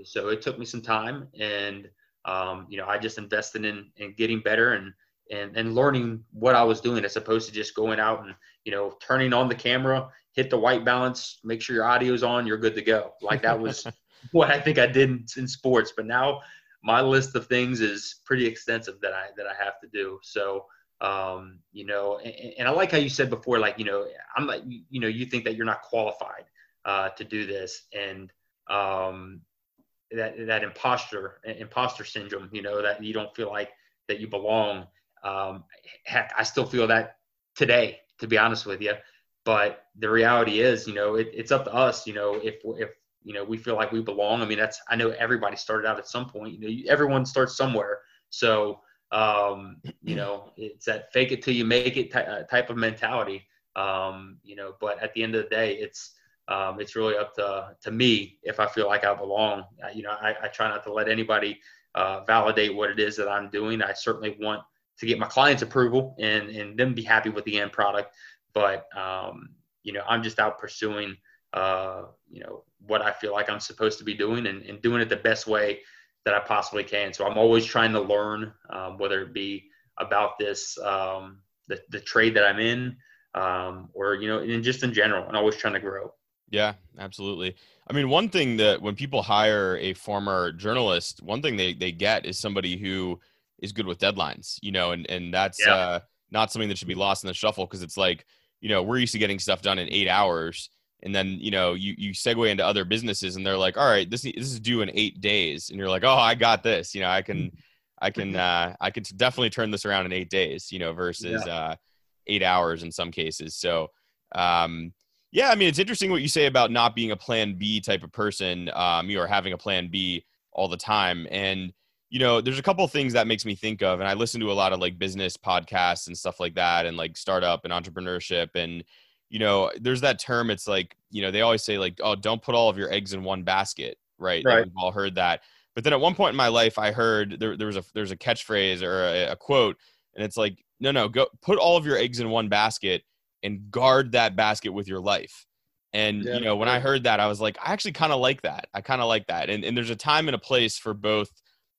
so it took me some time, and um, you know I just invested in in getting better and and and learning what I was doing as opposed to just going out and you know turning on the camera, hit the white balance, make sure your audio's on, you're good to go. Like that was what I think I did in, in sports, but now my list of things is pretty extensive that I that I have to do. So um, you know, and, and, I like how you said before, like you know, I'm like you know, you think that you're not qualified uh, to do this, and um, that that imposter imposter syndrome, you know, that you don't feel like that you belong. Um, heck, I still feel that today, to be honest with you. But the reality is, you know, it, it's up to us. You know, if if you know we feel like we belong. I mean, that's I know everybody started out at some point. You know, everyone starts somewhere. So um, you know, it's that fake it till you make it ty- uh, type of mentality. Um, you know, but at the end of the day, it's um, it's really up to to me if I feel like I belong. Uh, you know, I, I, try not to let anybody uh, validate what it is that I'm doing. I certainly want to get my clients' approval and and them be happy with the end product. But um, you know, I'm just out pursuing uh, you know what I feel like I'm supposed to be doing and, and doing it the best way that I possibly can. So I'm always trying to learn, um, whether it be about this, um, the, the trade that I'm in, um, or, you know, and just in general, and always trying to grow. Yeah, absolutely. I mean, one thing that when people hire a former journalist, one thing they, they get is somebody who is good with deadlines, you know, and, and that's yeah. uh, not something that should be lost in the shuffle because it's like, you know, we're used to getting stuff done in eight hours. And then you know you you segue into other businesses and they're like all right this this is due in eight days. And you're like oh i got this. You know i can i can uh i can definitely turn this around in eight days you know versus yeah. uh eight hours in some cases. So um yeah i mean it's interesting what you say about not being a plan b type of person. Um you are having a plan b all the time. And you know there's a couple of things that makes me think of and i listen to a lot of like business podcasts and stuff like that and like startup and entrepreneurship and you know, there's that term. It's like, you know, they always say like, oh, don't put all of your eggs in one basket, right? Right. Like we've all heard that. But then at one point in my life, I heard there, there was a there's a catchphrase or a, a quote, and it's like, no, no, go put all of your eggs in one basket and guard that basket with your life. And yeah, you know, when I heard that, I was like, I actually kind of like that. I kind of like that. And and there's a time and a place for both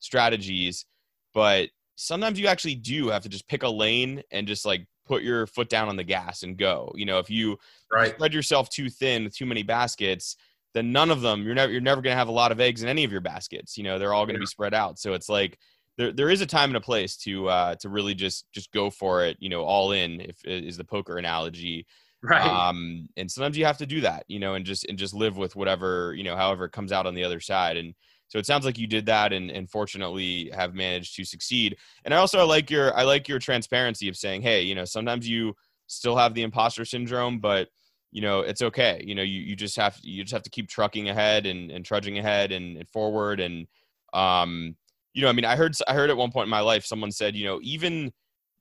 strategies, but sometimes you actually do have to just pick a lane and just like put your foot down on the gas and go. You know, if you right. spread yourself too thin with too many baskets, then none of them you're never you're never going to have a lot of eggs in any of your baskets. You know, they're all going to yeah. be spread out. So it's like there there is a time and a place to uh to really just just go for it, you know, all in if is the poker analogy. Right. Um and sometimes you have to do that, you know, and just and just live with whatever, you know, however it comes out on the other side and so it sounds like you did that and, and fortunately have managed to succeed. And I also like your I like your transparency of saying, hey, you know, sometimes you still have the imposter syndrome, but you know, it's okay. You know, you, you just have you just have to keep trucking ahead and, and trudging ahead and, and forward. And um, you know, I mean, I heard I heard at one point in my life someone said, you know, even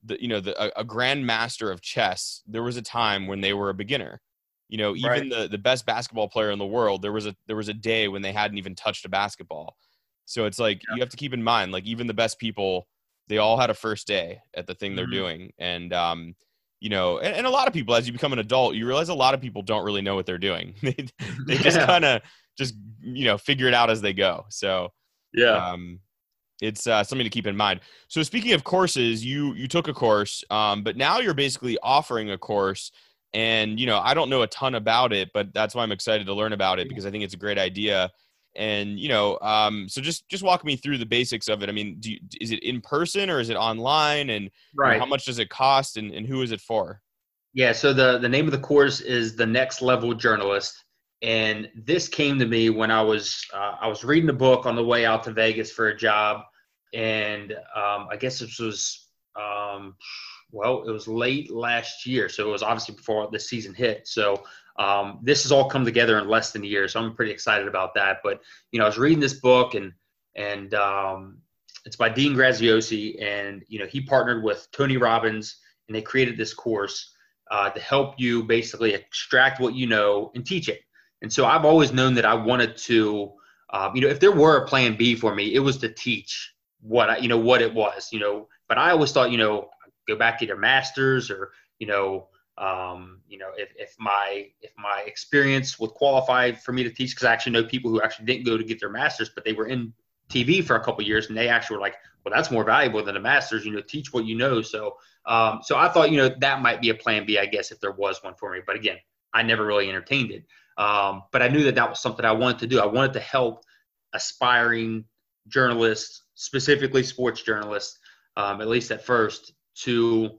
the you know the a, a grandmaster of chess, there was a time when they were a beginner you know, even right. the the best basketball player in the world, there was a there was a day when they hadn't even touched a basketball. So it's like yeah. you have to keep in mind, like even the best people, they all had a first day at the thing mm-hmm. they're doing, and um, you know, and, and, a lot of people, as you become an adult, you realize a lot of people don't really know what they're doing. they they just yeah. kind of just you know figure it out as they go. So yeah. Um, it's uh, something to keep in mind. So speaking of courses, you you took a course, um, but now you're basically offering a course And you know, I don't know a ton about it, but that's why I'm excited to learn about it because I think it's a great idea. And you know, um, so just just walk me through the basics of it. I mean, you, is it in person or is it online? And right. You know, how much does it cost? And, and who is it for? Yeah. So the the name of the course is the Next Level Journalist, and this came to me when I was uh, I was reading a book on the way out to Vegas for a job, and um, I guess this was um, well, it was late last year, so it was obviously before the season hit. So um, this has all come together in less than a year, so I'm pretty excited about that. But you know, I was reading this book, and and um, it's by Dean Graziosi, and you know, he partnered with Tony Robbins, and they created this course uh, to help you basically extract what you know and teach it. And so I've always known that I wanted to, uh, you know, if there were a plan B for me, it was to teach what I, you know, what it was, you know. But I always thought, you know, go back to your masters or you know um, you know if, if my if my experience would qualify for me to teach because i actually know people who actually didn't go to get their masters but they were in tv for a couple years and they actually were like well that's more valuable than a master's you know teach what you know. So um, so i thought you know that might be a plan b i guess if there was one for me. But again i never really entertained it. Um, but i knew that that was something i wanted to do. I wanted to help aspiring journalists specifically sports journalists um, at least at first to,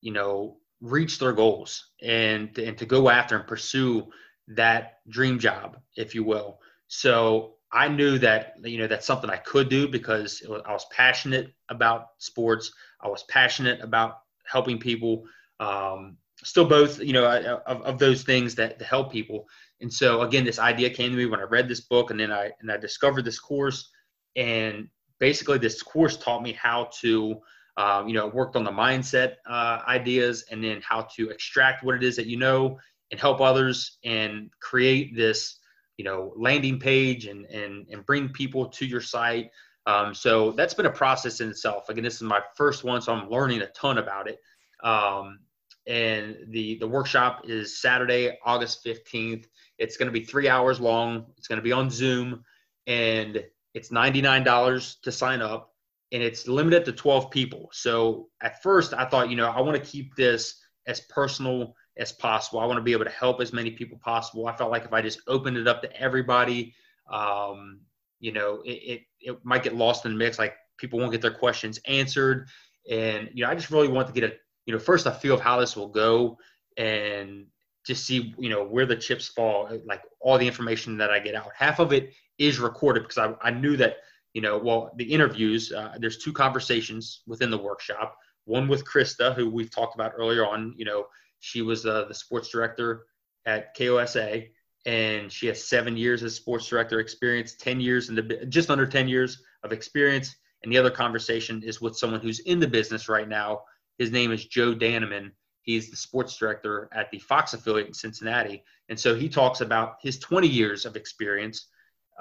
you know, reach their goals and and to go after and pursue that dream job, if you will. So I knew that you know that's something I could do because was, I was passionate about sports. I was passionate about helping people. Um, still, both you know of, of those things that to help people. And so again, this idea came to me when I read this book, and then I and I discovered this course. And basically, this course taught me how to um, you know, worked on the mindset uh, ideas and then how to extract what it is that you know and help others and create this, you know, landing page and and and bring people to your site. Um, so that's been a process in itself. Again, this is my first one, so I'm learning a ton about it. Um, and the the workshop is Saturday, August 15th. It's going to be three hours long. It's going to be on Zoom, and it's $99 to sign up and it's limited to 12 people. So at first, I thought, you know, I want to keep this as personal as possible. I want to be able to help as many people possible. I felt like if I just opened it up to everybody, um, you know, it, it, it might get lost in the mix. Like people won't get their questions answered. And, you know, I just really want to get a, you know, first a feel of how this will go and just see, you know, where the chips fall, like all the information that I get out. Half of it is recorded because I, I knew that – you know, well, the interviews, uh, there's two conversations within the workshop. One with Krista, who we've talked about earlier on. You know, she was uh, the sports director at KOSA, and she has seven years as sports director experience, 10 years in the just under 10 years of experience. And the other conversation is with someone who's in the business right now. His name is Joe Danneman. He's the sports director at the Fox affiliate in Cincinnati. And so he talks about his 20 years of experience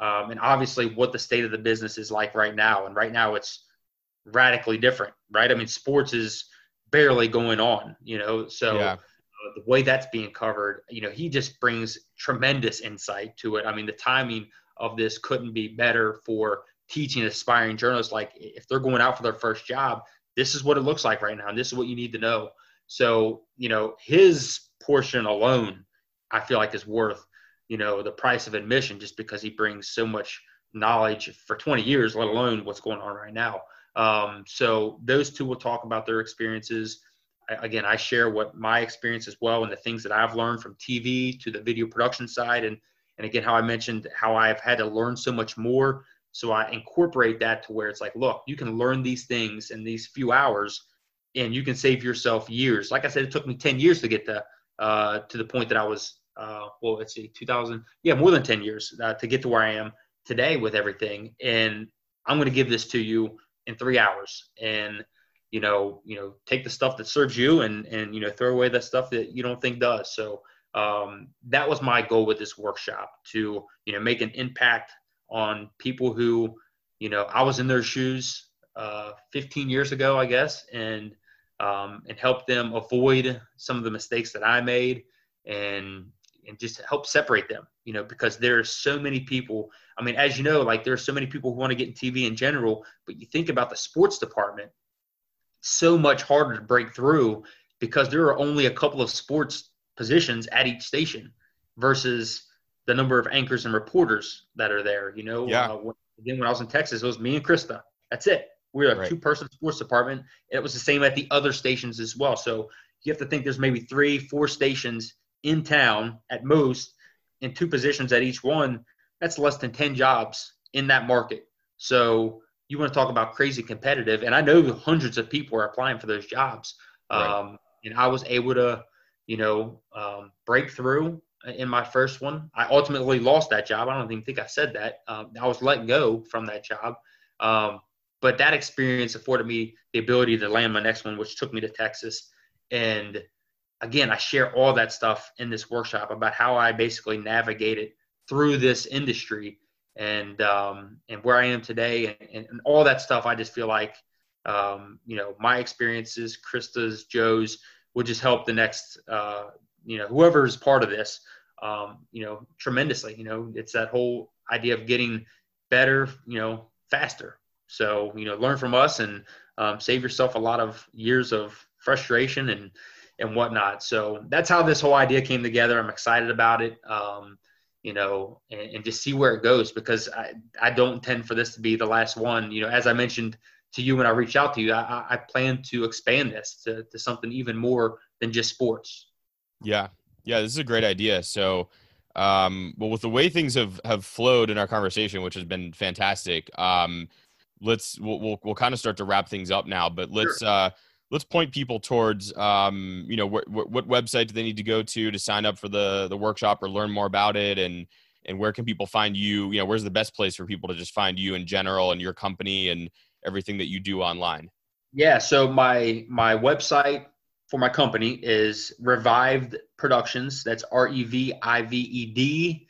um, and obviously what the state of the business is like right now. And right now it's radically different, right? I mean, sports is barely going on, you know, so yeah. uh, the way that's being covered, you know, he just brings tremendous insight to it. I mean, the timing of this couldn't be better for teaching aspiring journalists. Like if they're going out for their first job, this is what it looks like right now. And this is what you need to know. So, you know, his portion alone, I feel like is worth you know the price of admission just because he brings so much knowledge for 20 years let alone what's going on right now. Um, so those two will talk about their experiences. I, again i share what my experience as well and the things that i've learned from tv to the video production side. And and again how i mentioned how i've had to learn so much more. So i incorporate that to where it's like look you can learn these things in these few hours and you can save yourself years. Like i said it took me 10 years to get to uh, to the point that i was uh, well, let's see, 2000, yeah, more than 10 years uh, to get to where I am today with everything. And I'm going to give this to you in three hours. And, you know, you know, take the stuff that serves you and, and, you know, throw away the stuff that you don't think does. So um, that was my goal with this workshop to, you know, make an impact on people who, you know, I was in their shoes uh, 15 years ago, I guess, and, um, and help them avoid some of the mistakes that I made and and just help separate them you know because there are so many people i mean as you know like there are so many people who want to get in tv in general but you think about the sports department so much harder to break through because there are only a couple of sports positions at each station versus the number of anchors and reporters that are there. You know, yeah. Uh, when, again, when I was in Texas, it was me and Krista. That's it. We were a Right. two-person sports department. It was the same at the other stations as well. So you have to think there's maybe three, four stations in town at most, in two positions at each one. That's less than ten jobs in that market. So you want to talk about crazy competitive, and I know hundreds of people are applying for those jobs. Right. Um, and I was able to, you know, um, break through in my first one. I ultimately lost that job. I don't even think I said that. Um, I was let go from that job. Um, but that experience afforded me the ability to land my next one, which took me to Texas. And again, I share all that stuff in this workshop about how I basically navigated through this industry and um, and where I am today and, and all that stuff. I just feel like um, you know my experiences, Krista's, Joe's, will just help the next uh, you know whoever is part of this um, you know tremendously. You know, it's that whole idea of getting better, you know, faster. So you know, learn from us and um, save yourself a lot of years of frustration and and whatnot. So that's how this whole idea came together. I'm excited about it. Um, you know, and, and just see where it goes because I, I don't intend for this to be the last one. You know, as I mentioned to you when I reached out to you, I, I plan to expand this to, to something even more than just sports. Yeah. Yeah, this is a great idea. So, um, well, with the way things have have flowed in our conversation, which has been fantastic, um, let's we'll we'll, we'll kind of start to wrap things up now. But let's uh, let's point people towards um, you know wh- wh- what website do they need to go to to sign up for the the workshop or learn more about it, and and where can people find you? You know, where's the best place for people to just find you in general and your company and everything that you do online? Yeah. So my my website for my company is Revived Productions. That's R E V I V E D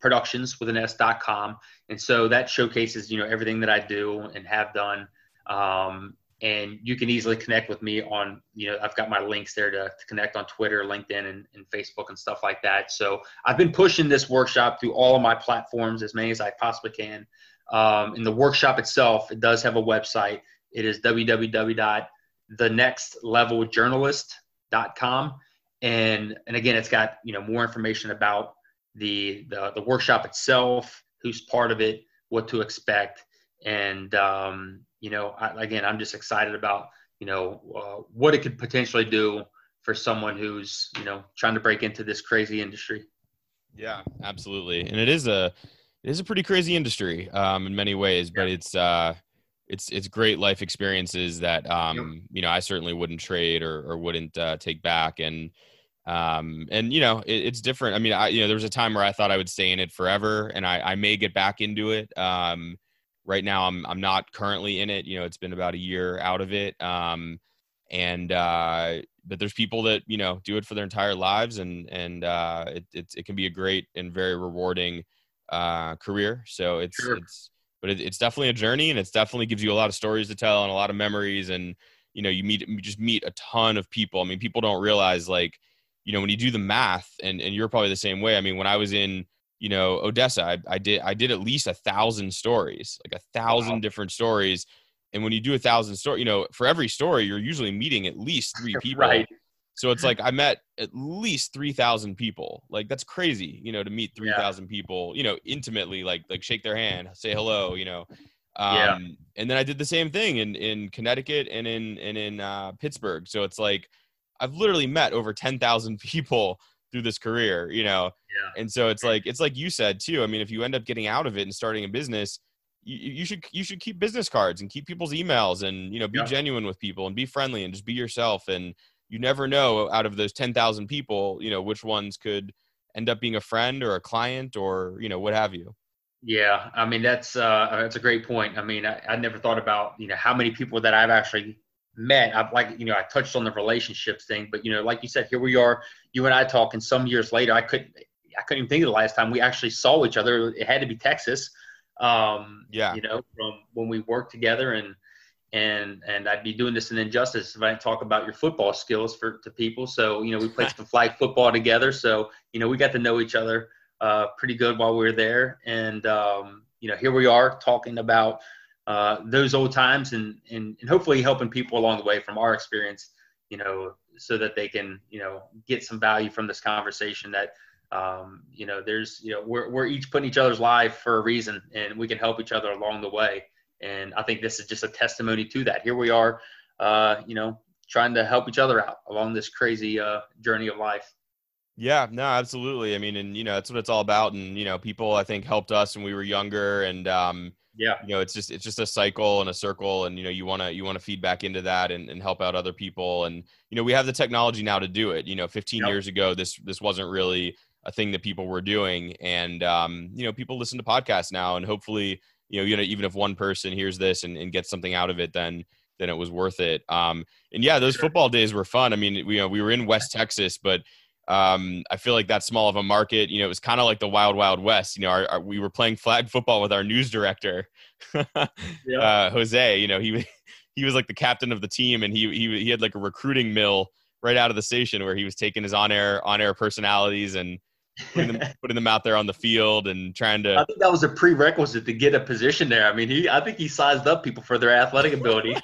Productions with an S dot com. And so that showcases you know everything that I do and have done. Um, and you can easily connect with me on you know I've got my links there to, to connect on Twitter, LinkedIn, and, and Facebook and stuff like that. So I've been pushing this workshop through all of my platforms as many as I possibly can. Um, in the workshop itself, it does have a website. It is www.thenextleveljournalist.com. And, and again, it's got, you know, more information about the, the, the workshop itself, who's part of it, what to expect. And, um, you know, I, again, I'm just excited about, you know, uh, what it could potentially do for someone who's, you know, trying to break into this crazy industry. Yeah, absolutely. And it is a it is a pretty crazy industry um, in many ways, but it's uh, it's it's great life experiences that um, you know I certainly wouldn't trade or or wouldn't uh, take back. And um, and you know it, it's different. I mean, I you know there was a time where I thought I would stay in it forever, and I I may get back into it. Um, right now, I'm I'm not currently in it. You know, it's been about a year out of it. Um, and uh, but there's people that you know do it for their entire lives, and and uh, it it, it can be a great and very rewarding uh, career. So it's Sure. it's but it, it's definitely a journey, and it's definitely gives you a lot of stories to tell and a lot of memories, and you know you meet you just meet a ton of people. I mean, people don't realize like you know when you do the math, and and you're probably the same way. I mean, when I was in you know Odessa, I, I did I did at least a thousand stories, like a thousand Wow. different stories. And when you do a thousand story, you know, for every story, you're usually meeting at least three people. Right. So it's like I met at least three thousand people. Like that's crazy, you know, to meet three thousand people, you know, intimately, like like shake their hand, say hello, you know. Um, Yeah. And then I did the same thing in in Connecticut and in and in uh, Pittsburgh. So it's like I've literally met over ten thousand people through this career, you know. Yeah. And so it's like it's like you said too. I mean, if you end up getting out of it and starting a business, you, you should you should keep business cards and keep people's emails and you know be Yeah. genuine with people and be friendly and just be yourself and you never know out of those 10,000 people, you know, which ones could end up being a friend or a client or, you know, what have you. Yeah, I mean that's uh, that's a great point. I mean, I, I never thought about you know how many people that I've actually met. I've like you know I touched on the relationships thing, but you know like you said, here we are, you and I talking. Some years later, I couldn't I couldn't even think of the last time we actually saw each other. It had to be Texas. Um, Yeah. you know from when we worked together and and and I'd be doing this an injustice if I didn't talk about your football skills for to people. So you know we played some flag football together. So you know we got to know each other uh, pretty good while we were there. And um, you know, here we are talking about uh, those old times and, and and hopefully helping people along the way from our experience. you know, so that they can, you know, get some value from this conversation that, um, you know, there's, you know, we're, we're each putting each other's life for a reason and we can help each other along the way. And I think this is just a testimony to that. Here we are, uh, you know, trying to help each other out along this crazy uh, journey of life. Yeah, no, absolutely. I mean, and you know, that's what it's all about. And you know, people I think helped us when we were younger, and um, yeah, you know, it's just it's just a cycle and a circle, and you know, you want to you want to feed back into that and, and help out other people. And you know, we have the technology now to do it. You know, 15 yep. years ago, this this wasn't really a thing that people were doing, and um, you know, people listen to podcasts now, and hopefully, you know, you know, even if one person hears this and, and gets something out of it, then then it was worth it. Um, and yeah, those football days were fun. I mean, we you know, we were in West Texas, but um, I feel like that small of a market. You know, it was kind of like the wild, wild west. You know, our, our, we were playing flag football with our news director, yeah. uh, Jose. You know, he he was like the captain of the team, and he he he had like a recruiting mill right out of the station where he was taking his on air on air personalities and putting them, putting them out there on the field and trying to. I think that was a prerequisite to get a position there. I mean, he I think he sized up people for their athletic ability.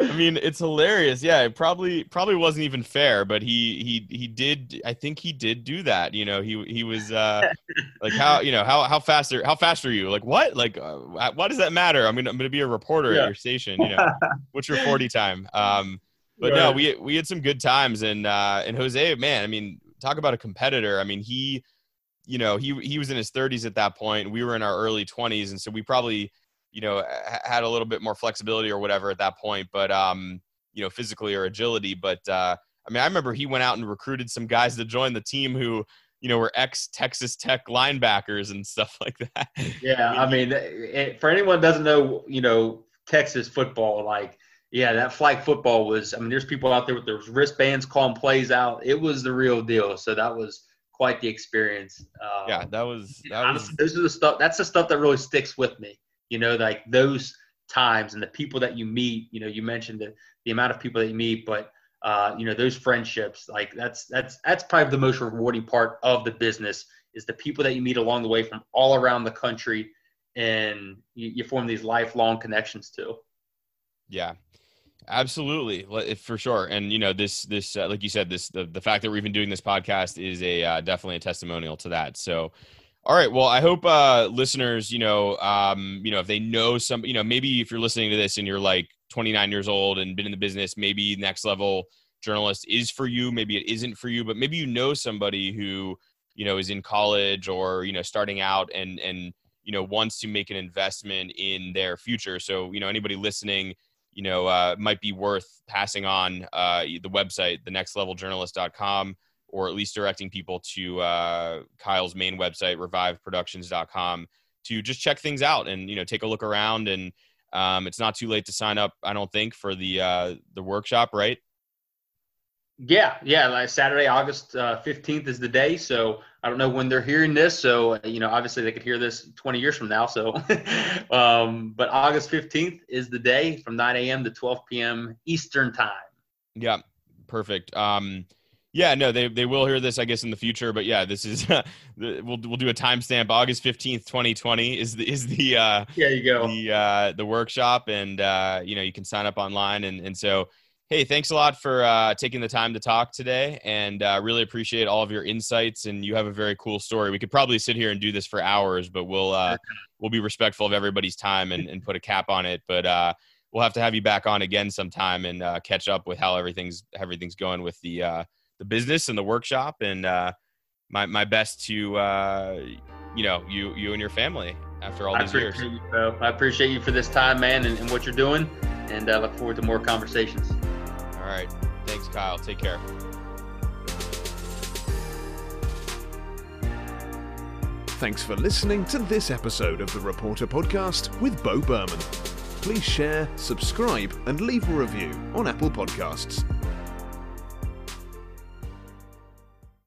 I mean, it's hilarious. Yeah, it probably probably wasn't even fair, but he he he did. I think he did do that. You know, he he was uh, like how you know how how fast are how fast are you? Like what? Like uh, why does that matter? I mean, I'm gonna be a reporter yeah. at your station. You know, what's your forty time? Um, but right. no, we we had some good times, and uh, and Jose, man, I mean, talk about a competitor. I mean, he, you know, he he was in his 30s at that point. We were in our early 20s, and so we probably you know had a little bit more flexibility or whatever at that point but um you know physically or agility. But uh i mean i remember he went out and recruited some guys to join the team who you know were ex texas tech linebackers and stuff like that. Yeah i mean, it, for anyone doesn't know you know texas football like yeah that flag football was i mean there's people out there with their wristbands calling plays out. It was the real deal. So that was quite the experience. Um, yeah that was that honestly, was... those are the stuff that's the stuff that really sticks with me you know like those times and the people that you meet you know you mentioned the, the amount of people that you meet but uh, you know those friendships like that's that's that's probably the most rewarding part of the business is the people that you meet along the way from all around the country and you, you form these lifelong connections too yeah absolutely for sure and you know this this uh, like you said this the, the fact that we're even doing this podcast is a uh, definitely a testimonial to that so all right. Well, I hope uh, listeners, you know, um, you know, if they know some, you know, maybe if you're listening to this and you're like 29 years old and been in the business, maybe next level journalist is for you. Maybe it isn't for you, but maybe you know somebody who, you know, is in college or you know starting out and and you know wants to make an investment in their future. So you know, anybody listening, you know, uh, might be worth passing on uh, the website, thenextleveljournalist.com or at least directing people to uh, Kyle's main website, revivedproductions.com, to just check things out and you know take a look around. And um, it's not too late to sign up, I don't think, for the uh, the workshop, right? Yeah, yeah. Like Saturday, August uh, fifteenth is the day. So I don't know when they're hearing this. So uh, you know, obviously they could hear this twenty years from now. So, um, but August fifteenth is the day from nine a.m. to twelve p.m. Eastern time. Yeah, perfect. Um, yeah, no, they they will hear this, I guess, in the future. But yeah, this is we'll we'll do a timestamp. August fifteenth, twenty twenty is the is the uh, yeah you go the uh, the workshop, and uh, you know you can sign up online, and and so hey, thanks a lot for uh, taking the time to talk today, and uh, really appreciate all of your insights. And you have a very cool story. We could probably sit here and do this for hours, but we'll uh, we'll be respectful of everybody's time and, and put a cap on it. But uh, we'll have to have you back on again sometime and uh, catch up with how everything's everything's going with the uh, the business and the workshop and uh, my, my best to uh, you know you you and your family after all these years you, bro. i appreciate you for this time man and, and what you're doing and uh, look forward to more conversations all right thanks kyle take care Thanks for listening to this episode of the Reporter Podcast with Bo Berman. Please share, subscribe, and leave a review on Apple Podcasts.